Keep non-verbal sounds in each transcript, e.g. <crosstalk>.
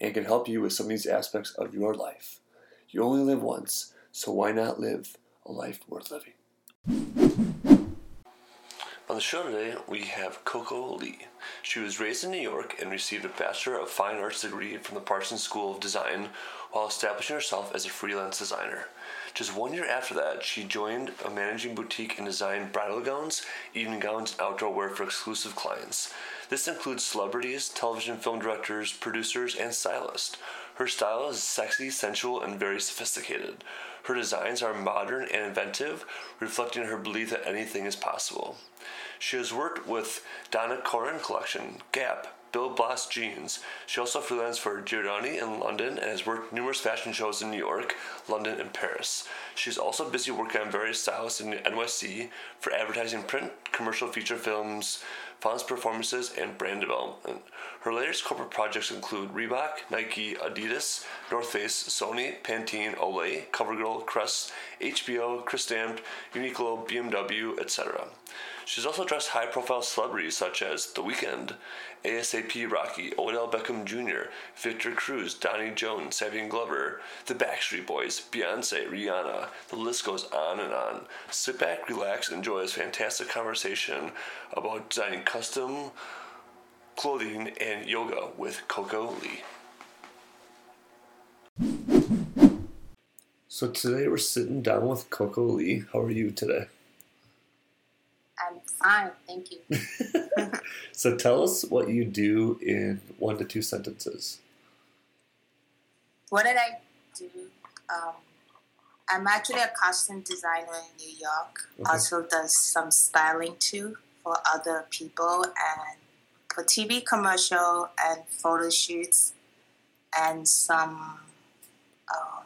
and can help you with some of these aspects of your life. You only live once, so why not live a life worth living? On the show today, we have Coco Lee. She was raised in New York and received a Bachelor of Fine Arts degree from the Parsons School of Design while establishing herself as a freelance designer. Just one year after that, she joined a managing boutique and designed bridal gowns, evening gowns, and outdoor wear for exclusive clients. This includes celebrities, television film directors, producers, and stylists. Her style is sexy, sensual, and very sophisticated. Her designs are modern and inventive, reflecting her belief that anything is possible. She has worked with Donna Karan Collection, Gap, Bill Blass Jeans. She also freelanced for Giordani in London and has worked numerous fashion shows in New York, London, and Paris. She's also busy working on various stylists in NYC for advertising print, commercial feature films, funds performances, and brand development. Her latest corporate projects include Reebok, Nike, Adidas, North Face, Sony, Pantene, Olay, CoverGirl, Crest, HBO, Chris Stamped, Uniqlo, BMW, etc. She's also dressed high profile celebrities such as The Weeknd, ASAP Rocky, Odell Beckham Jr., Victor Cruz, Donnie Jones, Savion Glover, The Backstreet Boys, Beyonce, Rihanna. The list goes on and on. Sit back, relax, enjoy this fantastic conversation about designing custom clothing and yoga with Coco Lee. So today we're sitting down with Coco Lee. How are you today? Fine, thank you. <laughs> <laughs> so tell us what you do in one to two sentences. What did I do? Um, I'm actually a costume designer in New York. Okay. Also does some styling too for other people and for TV commercial and photo shoots and some um,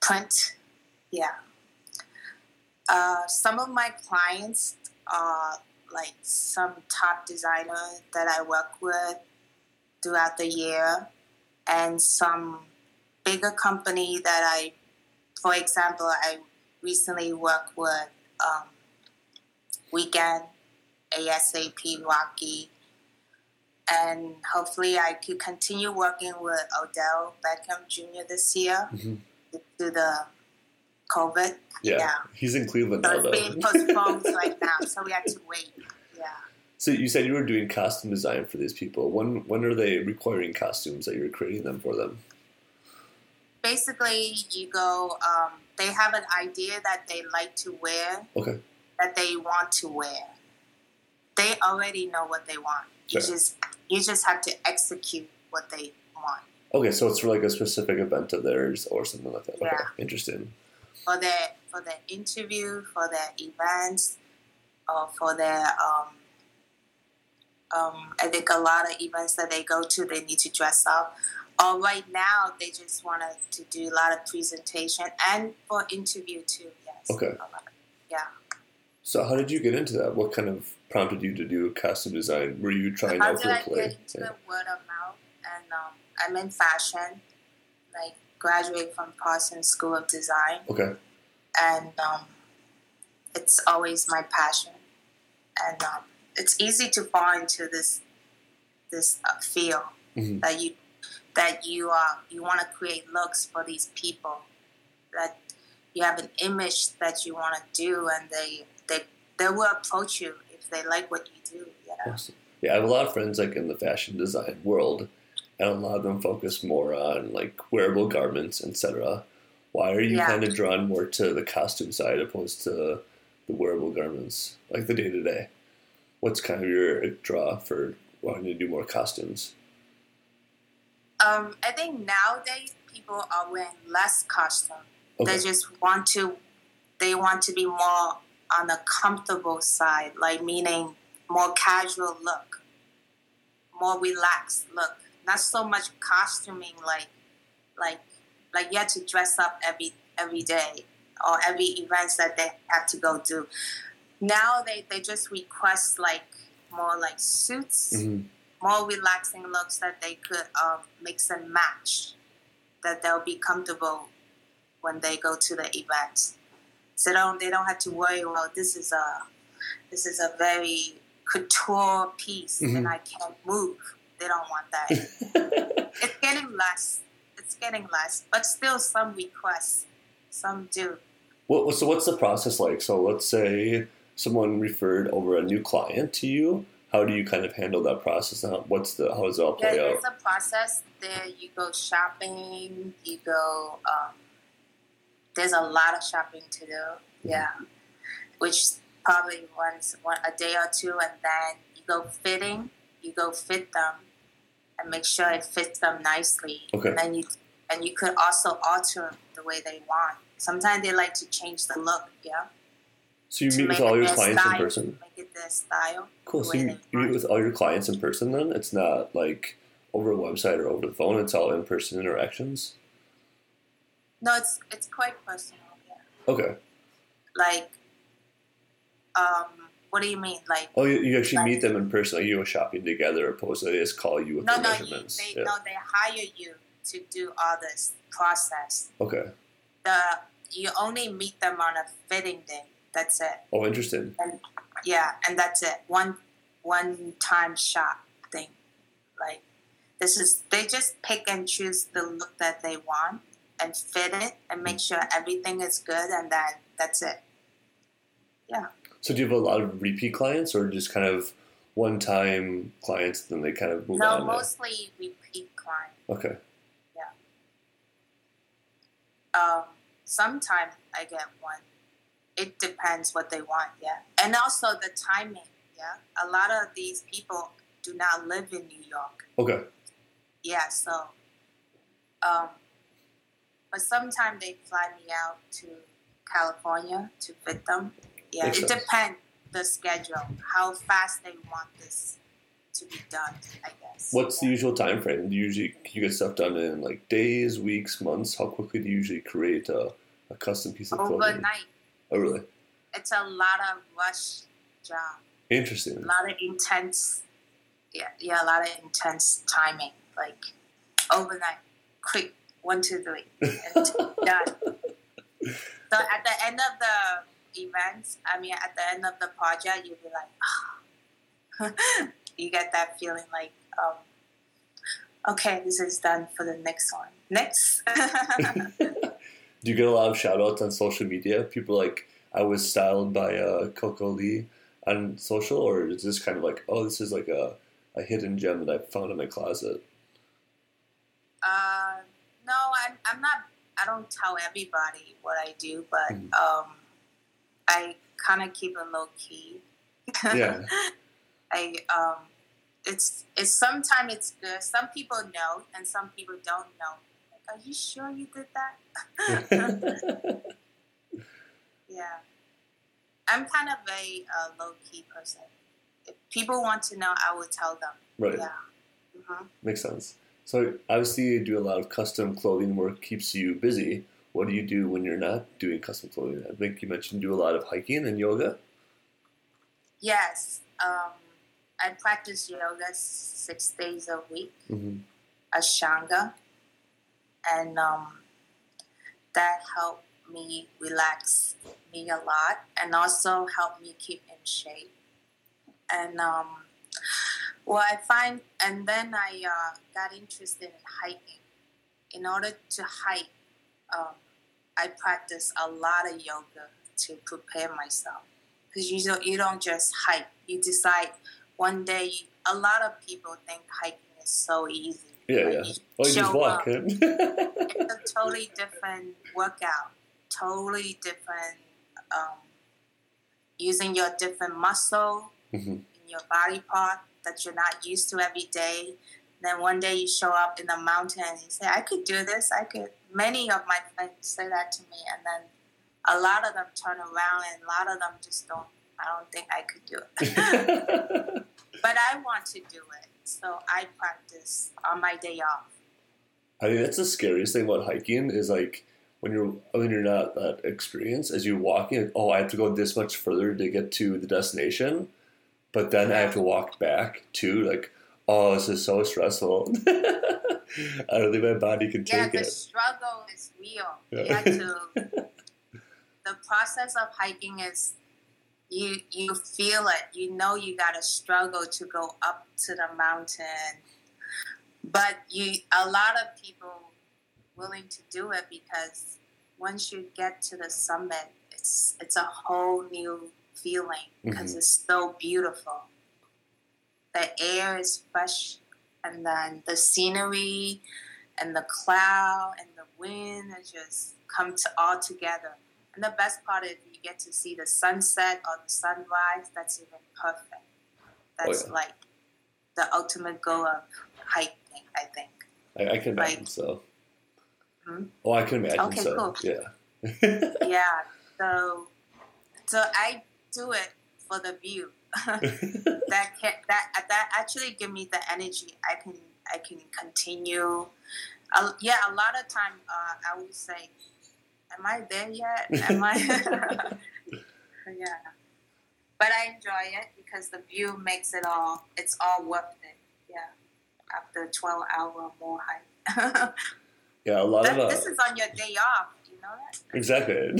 print. Yeah. Uh, some of my clients are like some top designer that I work with throughout the year, and some bigger company that I, for example, I recently worked with um, Weeknd, ASAP Rocky, and hopefully I could continue working with Odell Beckham Jr. this year mm-hmm. to the COVID. Yeah, yeah. he's in Cleveland so now. It's being postponed right now, so we had to wait. Yeah. So you said you were doing costume design for these people. When when are they requiring costumes that you're creating them for them? Basically, you go. Um, they have an idea that they like to wear. Okay. That they want to wear. They already know what they want. You sure. just you just have to execute what they want. Okay, so it's for like a specific event of theirs or something like that. Yeah. Okay, interesting for their for their interview, for their events, or for their um, um, I think a lot of events that they go to, they need to dress up. Or right now, they just want to do a lot of presentation and for interview too. Yes. Okay. Yeah. So how did you get into that? What kind of prompted you to do costume design? Were you trying out for a play? I get into yeah. word of mouth, and um, I'm in fashion. Like graduated from Parsons School of Design. Okay. And um, it's always my passion, and um, it's easy to fall into this this uh, field mm-hmm. that you that you uh, you want to create looks for these people that you have an image that you want to do, and they they they will approach you if they like what you do. Yeah. Awesome. Yeah, I have a lot of friends like in the fashion design world and a lot of them focus more on like wearable garments, etc. Why are you yeah. kind of drawn more to the costume side opposed to the wearable garments, like the day to day? What's kind of your draw for wanting to do more costumes? Um, I think nowadays people are wearing less costume. Okay. They just want to, they want to be more on the comfortable side, like meaning more casual look, more relaxed look not so much costuming like like like you had to dress up every every day or every events that they have to go to. Now they, they just request like more like suits, Mhm. more relaxing looks that they could um, mix and match, that they'll be comfortable when they go to the event. So don't they don't have to worry. Well, this is a this is a very couture piece, Mhm. and I can't move. They don't want that. <laughs> it's getting less. It's getting less, but still some requests. Some do. What, so what's the process like? So let's say someone referred over a new client to you. How do you kind of handle that process? How, what's the how does it all Yeah, play out? there's a process. There you go shopping. You go. Um, there's a lot of shopping to do. Yeah, which probably once one a day or two, and then you go fitting. You go fit them, and make sure it fits them nicely. Okay. And then you and you could also alter the way they want. Sometimes they like to change the look. Yeah. So you to meet with all your clients in person. Make it their style. Cool. the So you, you meet with all your clients in person then? It's not like over a website or over the phone. It's all in person interactions. No, it's it's quite personal. Yeah. Okay. like um what do you mean like Oh, you, you actually Like- meet them in person. Like you go shopping together, opposed to they just call you with no no you, measurements. they yeah. no they hire you to do all this process Okay. the you only meet them on a fitting day that's it Oh, interesting. And, yeah and that's it one one time shot thing like this is they just pick and choose the look that they want and fit it and make sure everything is good and then that's it So do you have a lot of repeat clients, or just kind of one-time clients? Then they kind of move no on. to- mostly repeat clients. Okay. um, sometimes I get one. It depends what they want, yeah. And also the timing, yeah. A lot of these people do not live in New York, Okay. yeah. So, um, but sometimes they fly me out to California to fit them. Yeah, it depends the schedule, how fast they want this to be done. I guess. What's the usual time frame? Do you usually you get stuff done in like days, weeks, months? How quickly do you usually create a, a custom piece of clothing? overnight? Oh, really? It's a lot of rush job. Interesting. a lot of intense yeah yeah a lot of intense timing like overnight quick one two three and <laughs> done so at the end of the events i mean at the end of the project you'll be like ah. <laughs> you get that feeling like um, okay this is done for the next one next <laughs> Do you get a lot of shout outs on social media? People like, I was styled by uh, Coco Lee on social, or is this kind of like, oh, this is like a, a hidden gem that I found in my closet? Uh, no, I'm, I'm not. I don't tell everybody what I do, but Mhm. um, I kind of keep it low key. Yeah. <laughs> I um, it's it's sometimes it's good. Some people know, and some people don't know. Like, are you sure you did that? <laughs> yeah, I'm kind of a uh, low key person. If people want to know, I will tell them. right. Yeah. hmm Makes sense. So obviously you do a lot of custom clothing work, keeps you busy. What do you do when you're not doing custom clothing? I think you mentioned you do a lot of hiking and yoga. Yes. Um, I practice yoga six days a week, Mm-hmm. Ashtanga, and um, that helped me relax me a lot, and also helped me keep in shape. And um, well, I find, and then I uh, got interested in hiking. In order to hike, um, I practice a lot of yoga to prepare myself because you don't you don't just hike. You decide one day. A lot of people think hiking is so easy. Yeah, Like, yeah. Oh, you just walk. It's <laughs> a totally different workout. Totally different. Um, using your different muscle Mhm. in your body part that you're not used to every day. Then one day you show up in the mountain and you say, "I could do this. I could." Many of my friends say that to me, and then a lot of them turn around, and a lot of them just don't. I don't think I could do it, <laughs> but I want to do it. so I practice on my day off. I think that's the scariest thing about hiking is like when you're when you're not that experienced as you're walking. Like, oh, I have to go this much further to get to the destination, but then I have to walk back too. Like, oh, this is so stressful. <laughs> I don't think my body can Yeah, take the it. struggle is real. You Yeah. have to. <laughs> the process of hiking is you you feel it. You know you gotta struggle to go up to the mountain, but you a lot of people willing to do it because once you get to the summit, it's it's a whole new feeling because Mhm. it's so beautiful. The air is fresh, and then the scenery and the cloud and wind it just come to all together. And the best part is you get to see the sunset or the sunrise. That's even perfect. That's yeah. like the ultimate goal of hiking, I think. I, I can imagine Like- so. Hmm? Oh, I can imagine Okay, so. cool. Yeah. <laughs> yeah. So, so I do it for the view. <laughs> <laughs> that can that that actually give me the energy. I can I can continue. Uh, yeah, a lot of time uh, I would say, "Am I there yet? Am I?" <laughs> yeah, but I enjoy it because the view makes it all. It's all worth it. Yeah, after twelve hour or more hike. <laughs> yeah, a lot that, of uh, this is on your day off. You know that? Exactly.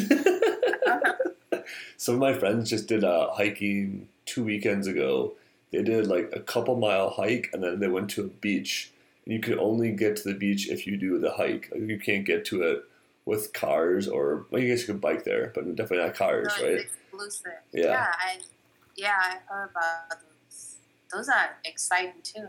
<laughs> Some of my friends just did a hiking two weekends ago. They did like a couple mile hike and then they went to a beach. You can only get to the beach if you do the hike. Like, you can't get to it with cars or well, you you could bike there, but definitely not cars, No, right? exclusive. Yeah. Yeah, I yeah I heard about those. Those are exciting too.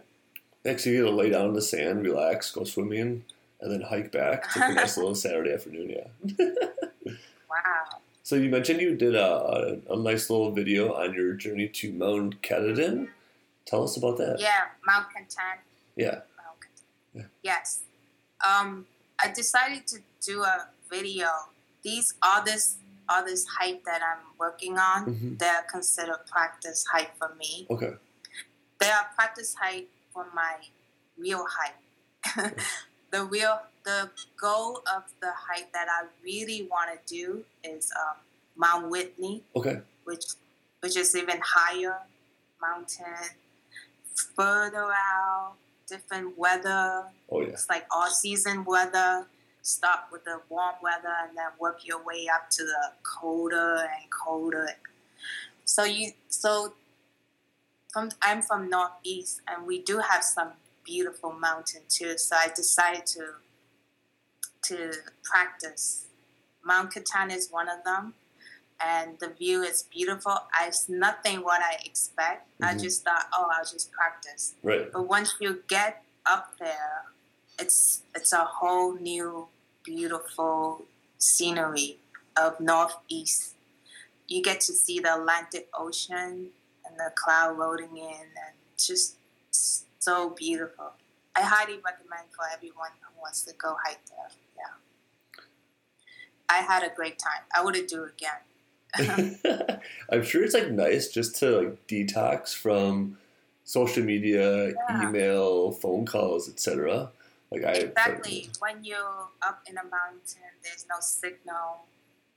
Next, you get to lay down in the sand, relax, go swimming, and then hike back. It's <laughs> like a nice little Saturday afternoon, yeah. <laughs> Wow. So you mentioned you did a, a, nice little video on your journey to Mount Katahdin. Mm-hmm. Tell us about that. Yeah, Mount Katahdin. Yeah. Yeah. Yes. Um, I decided to do a video. These all this all this hike that I'm working on, Mhm. they're considered practice hike for me. Okay. They are practice hike for my real hike. <laughs> the real the goal of the hike that I really want to do is um, Mount Whitney, Okay. which which is even higher mountain, further out, different weather. Oh yeah. It's like all season weather. Start with the warm weather and then work your way up to the colder and colder. So you so from I'm from northeast and we do have some beautiful mountain too. So I decided to to practice. Mount Katahdin is one of them, and the view is beautiful. It's nothing what I expect. I Mhm. just thought, oh, I'll just practice. Right. But once you get up there, it's it's a whole new beautiful scenery of northeast. You get to see the Atlantic Ocean and the cloud rolling in, and just so beautiful. I highly recommend for everyone who wants to go hike there. Yeah, I had a great time. I would do it again. <laughs> I'm sure it's like nice just to like detox from social media, Yeah. email, phone calls, etc. Like I Exactly. When you're up in a mountain, there's no signal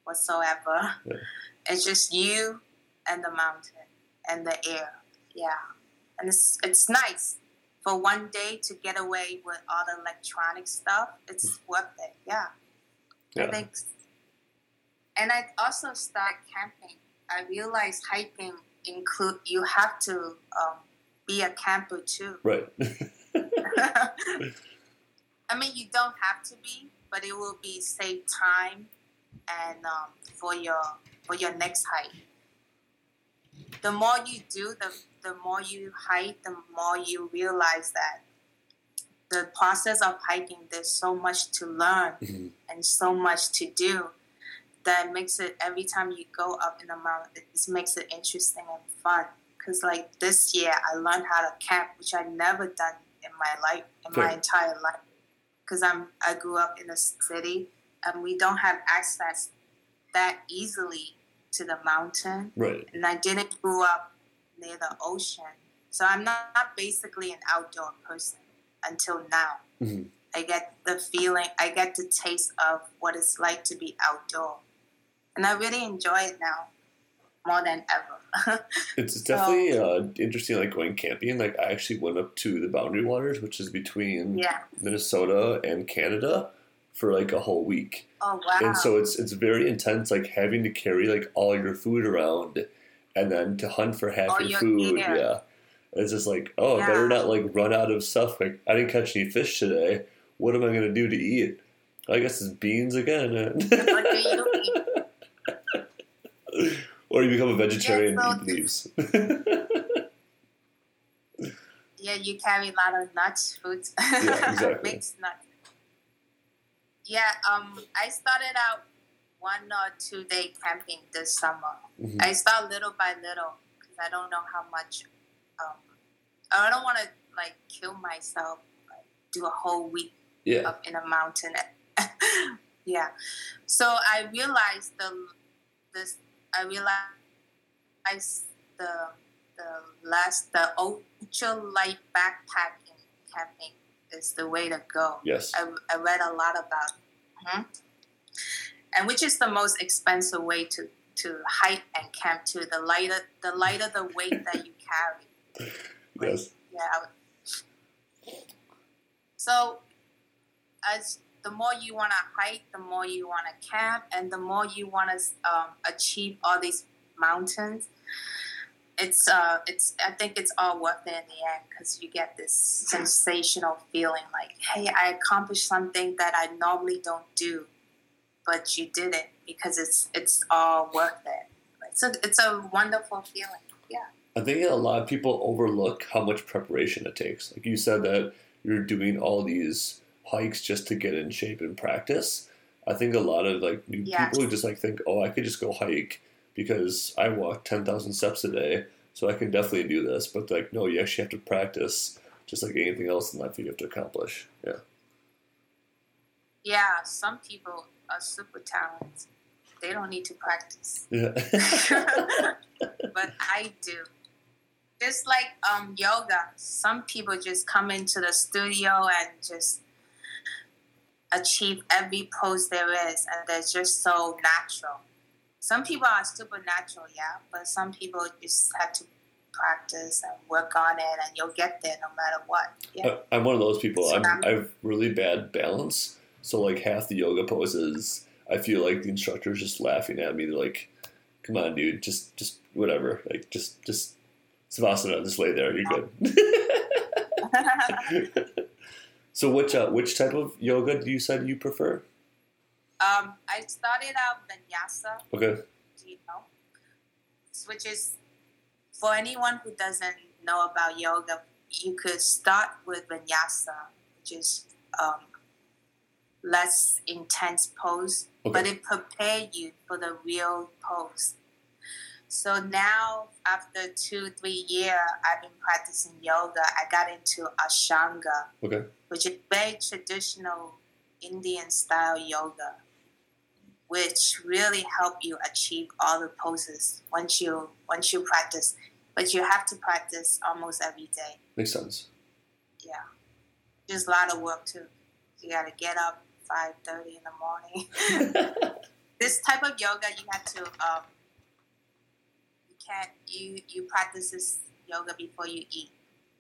whatsoever. Yeah. It's just you and the mountain and the air. Yeah. And it's it's nice for one day to get away with all the electronic stuff. It's hmm. worth it. Yeah. I think. And I also start camping. I realized hiking include you have to um, be a camper too. Right. <laughs> <laughs> I mean, you don't have to be, but it will be save time and um, for your for your next hike. The more you do, the the more you hike, the more you realize that the process of hiking. There's so much to learn Mhm. and so much to do that makes it every time you go up in the mountain, it just makes it interesting and fun. Cause like this year, I learned how to camp, which I'd never done in my life, in my entire life. Cause I'm I grew up in a city, and we don't have access that easily to the mountain, Right. and I didn't grow up near the ocean. So I'm not, not basically an outdoor person until now. Mhm. I get the feeling, I get the taste of what it's like to be outdoor. And I really enjoy it now more than ever. <laughs> It's definitely uh, interesting, like going camping. Like I actually went up to the Boundary Waters, which is between yeah. Minnesota and Canada, for like a whole week. Oh, wow. And so it's it's very intense, like having to carry like all your food around, and then to hunt for half All your your food. Yeah, it's just like, oh, I better not like run out of stuff. Like I didn't catch any fish today. What am I gonna do to eat? I guess it's beans again, <laughs> what do you eat? Or you become a vegetarian Yeah, and eat leaves. <laughs> Yeah, you carry a lot of nuts, fruits, <laughs> Yeah, exactly. mixed nuts. Yeah, um, I started out one or two day camping this summer. Mhm. I start little by little because I don't know how much. Um, I don't want to like kill myself, like do a whole week Yeah, up in a mountain. <laughs> yeah. So I realized the this I realized the the last the ultra light backpacking camping is the way to go. yes, I, I read a lot about Mhm. and which is the most expensive way to to hike and camp too. The lighter the lighter the weight that you carry. yes. Yeah. I would- So, as the more you want to hike, the more you want to camp, and the more you want to um, achieve all these mountains, it's uh, it's I think it's all worth it in the end because you get this sensational feeling like, hey, I accomplished something that I normally don't do, but you did it because it's it's all worth it. A it's a wonderful feeling. Yeah. I think a lot of people overlook how much preparation it takes. Like you said that you're doing all these hikes just to get in shape and practice. I think a lot of like new Yes. people just like think, oh, I could just go hike because I walk ten thousand steps a day, so I can definitely do this. But like, no, you actually have to practice, just like anything else in life you have to accomplish. Yeah, Yeah, some people are super talented. They don't need to practice. yeah, <laughs> but I do. Just like um, yoga, some people just come into the studio and just achieve every pose there is, and they're just so natural. Some people are supernatural, yeah, but some people just have to practice and work on it, and you'll get there no matter what. Yeah. I- I'm one of those people. So I'm, I'm- I have really bad balance, so like half the yoga poses, I feel like the instructor's just laughing at me. They're like, "Come on, dude, just just whatever, like just just savasana, just lay there, you're good." <laughs> <laughs> so which uh, which type of yoga do you said you prefer? um, I started out vinyasa. Okay, you know, which is for anyone who doesn't know about yoga, you could start with vinyasa, which is um, less intense pose, Okay. but it prepare you for the real pose. So now, after two three year, I've been practicing yoga. I got into Ashtanga, okay, which is very traditional Indian style yoga, which really help you achieve all the poses once you once you practice. But you have to practice almost every day. makes sense. Yeah, there's a lot of work too. You got to get up five thirty in the morning. <laughs> <laughs> this type of yoga, you have to um, you can't you you practice this yoga before you eat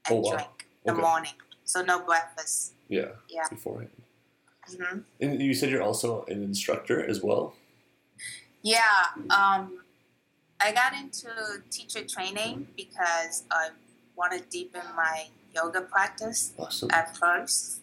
and Oh, wow. drink in the morning. So no breakfast. Yeah, Yeah. beforehand. hmm And you said you're also an instructor as well. Yeah, um, I got into teacher training because I want to deepen my yoga practice Awesome. at first.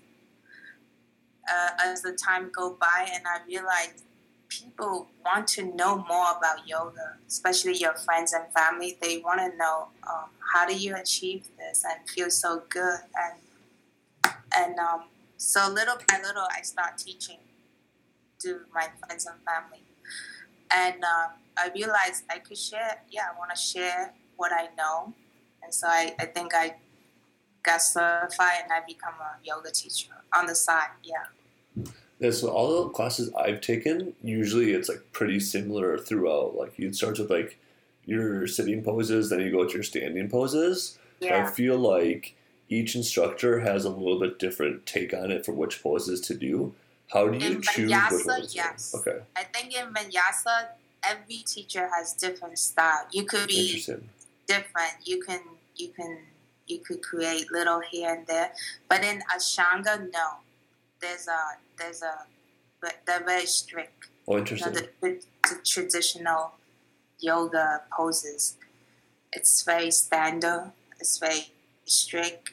Uh, as the time go by, and I realized people want to know more about yoga, especially your friends and family. They want to know um, how do you achieve this and feel so good, and and um, so little by little, I start teaching to my friends and family, and uh, I realized I could share. Yeah, I want to share what I know, and so I, I think I got certified and I become a yoga teacher on the side. Yeah. So all the classes I've taken, usually it's like pretty similar throughout. Like it starts with like your sitting poses, then you go to your standing poses. Yeah. I feel like each instructor has a little bit different take on it for which poses to do. How do you In choose Vinyasa, ones? to do? yes. Okay, I think in Vinyasa, every teacher has different style. You could be different. You can you can you could create little here and there. But in Ashtanga, no. There's a there's a they're very strict. Oh, You know, interesting. the, the, traditional yoga poses. It's very standard. It's very strict,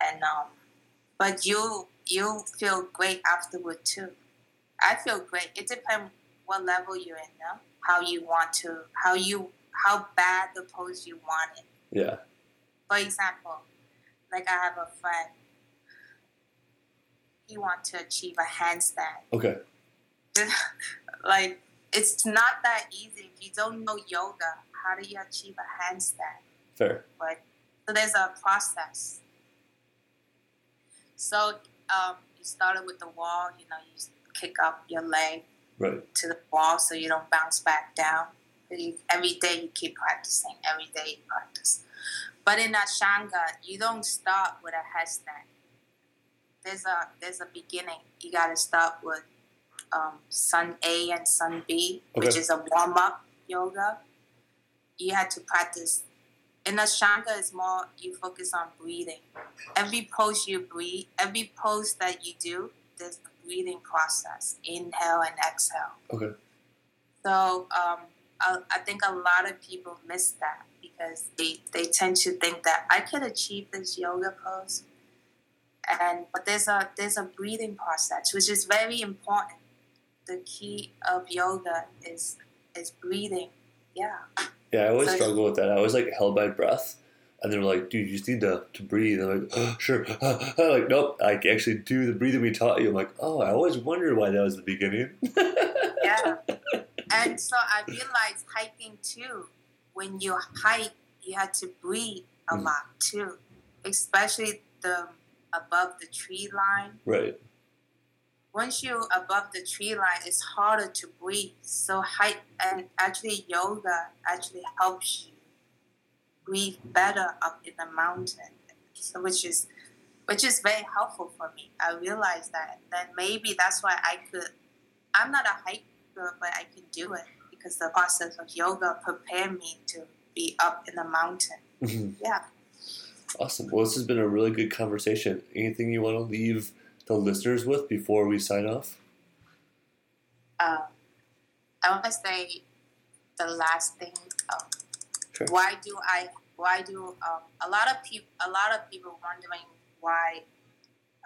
and um, but you you feel great afterward too. I feel great. It depends what level you're in? How you want to, how you, how bad the pose you want it. Yeah. For example, like I have a friend. He want to achieve a handstand. Okay. <laughs> like it's not that easy if you don't know yoga. How do you achieve a handstand? Fair. Right? So there's a process. So um, you started with the wall. You know, you kick up your leg Right. to the wall so you don't bounce back down. Every day you keep practicing. Every day you practice. But in Ashtanga, you don't start with a headstand. There's a there's a beginning. You got to start with um, Sun A and Sun B, which is a warm up yoga. You had to practice. In Ashtanga, is more you focus on breathing. Every pose you breathe, every pose that you do, there's a breathing process. Inhale and exhale. Okay. So um, I, I think a lot of people miss that because they, they tend to think that I could achieve this yoga pose, and but there's a there's a breathing process which is very important. The key of yoga is is breathing. Yeah. Yeah, I always So- struggle with that. I always like held my breath, and they're like, "Dude, you just need to, to breathe." I'm like, oh, "Sure." <laughs> I'm like, "Nope, I actually do the breathing we taught you." I'm like, "Oh, I always wondered why that was the beginning." <laughs> Yeah. and so I realized hiking too. When you hike, you have to breathe a Mm. lot too, especially the above the tree line. right. once you're above the tree line, it's harder to breathe. So height and actually yoga actually helps you breathe better up in the mountain, so which is which is very helpful for me. I realized that then maybe that's why I could. I'm not a hiker, but I can do it because the process of yoga prepared me to be up in the mountain. Mhm. Yeah. Awesome. Well, this has been a really good conversation. Anything you want to leave the listeners with before we sign off? um, I want to say the last thing. Um, Sure. Why do I? Why do um, a lot of people? A lot of people wondering why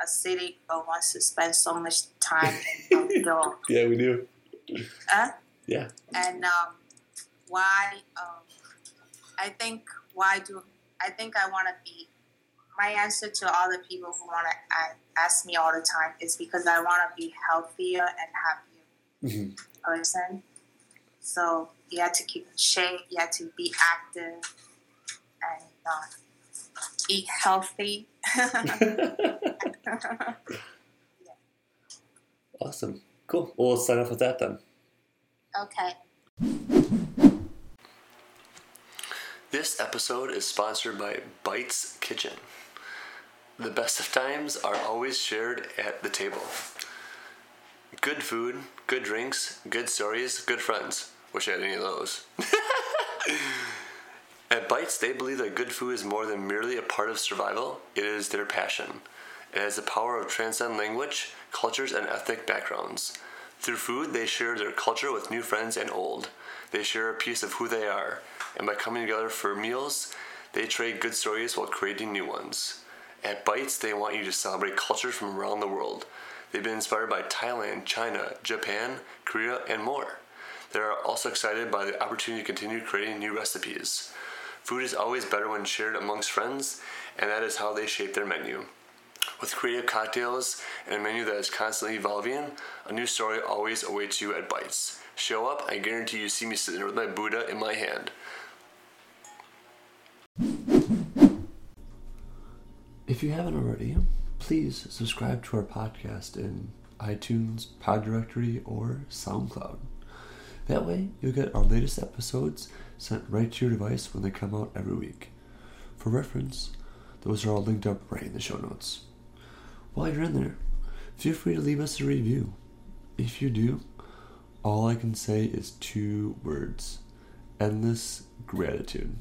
a city wants to spend so much time in. <laughs> Yeah, we do. Huh? Yeah. And um, why? Um, I think why do I think I want to be? My answer to all the people who want to ask me all the time is because I want to be healthier and happier Mhm. person. So you have to keep in shape. You have to be active and uh, eat healthy. <laughs> awesome. Cool. Well, sign off with that then. okay. This episode is sponsored by Bites Kitchen. The best of times are always shared at the table. Good food, good drinks, good stories, good friends. Wish I had any of those. <laughs> At Bites, they believe that good food is more than merely a part of survival, it is their passion. It has the power of transcend language, cultures, and ethnic backgrounds. Through food, they share their culture with new friends and old. They share a piece of who they are, and by coming together for meals, they trade good stories while creating new ones. At Bites, they want you to celebrate cultures from around the world. They've been inspired by Thailand, China, Japan, Korea, and more. They are also excited by the opportunity to continue creating new recipes. Food is always better when shared amongst friends, and that is how they shape their menu. With creative cocktails and a menu that is constantly evolving, a new story always awaits you at Bites. Show up, I guarantee you see me sitting with my Buddha in my hand. If you haven't already, please subscribe to our podcast in iTunes, Pod Directory, or SoundCloud. That way, you'll get our latest episodes sent right to your device when they come out every week. For reference, those are all linked up right in the show notes. While you're in there, feel free to leave us a review. If you do, all I can say is two words endless gratitude.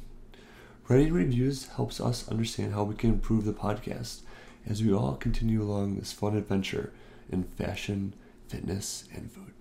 Writing reviews helps us understand how we can improve the podcast as we all continue along this fun adventure in fashion, fitness, and food.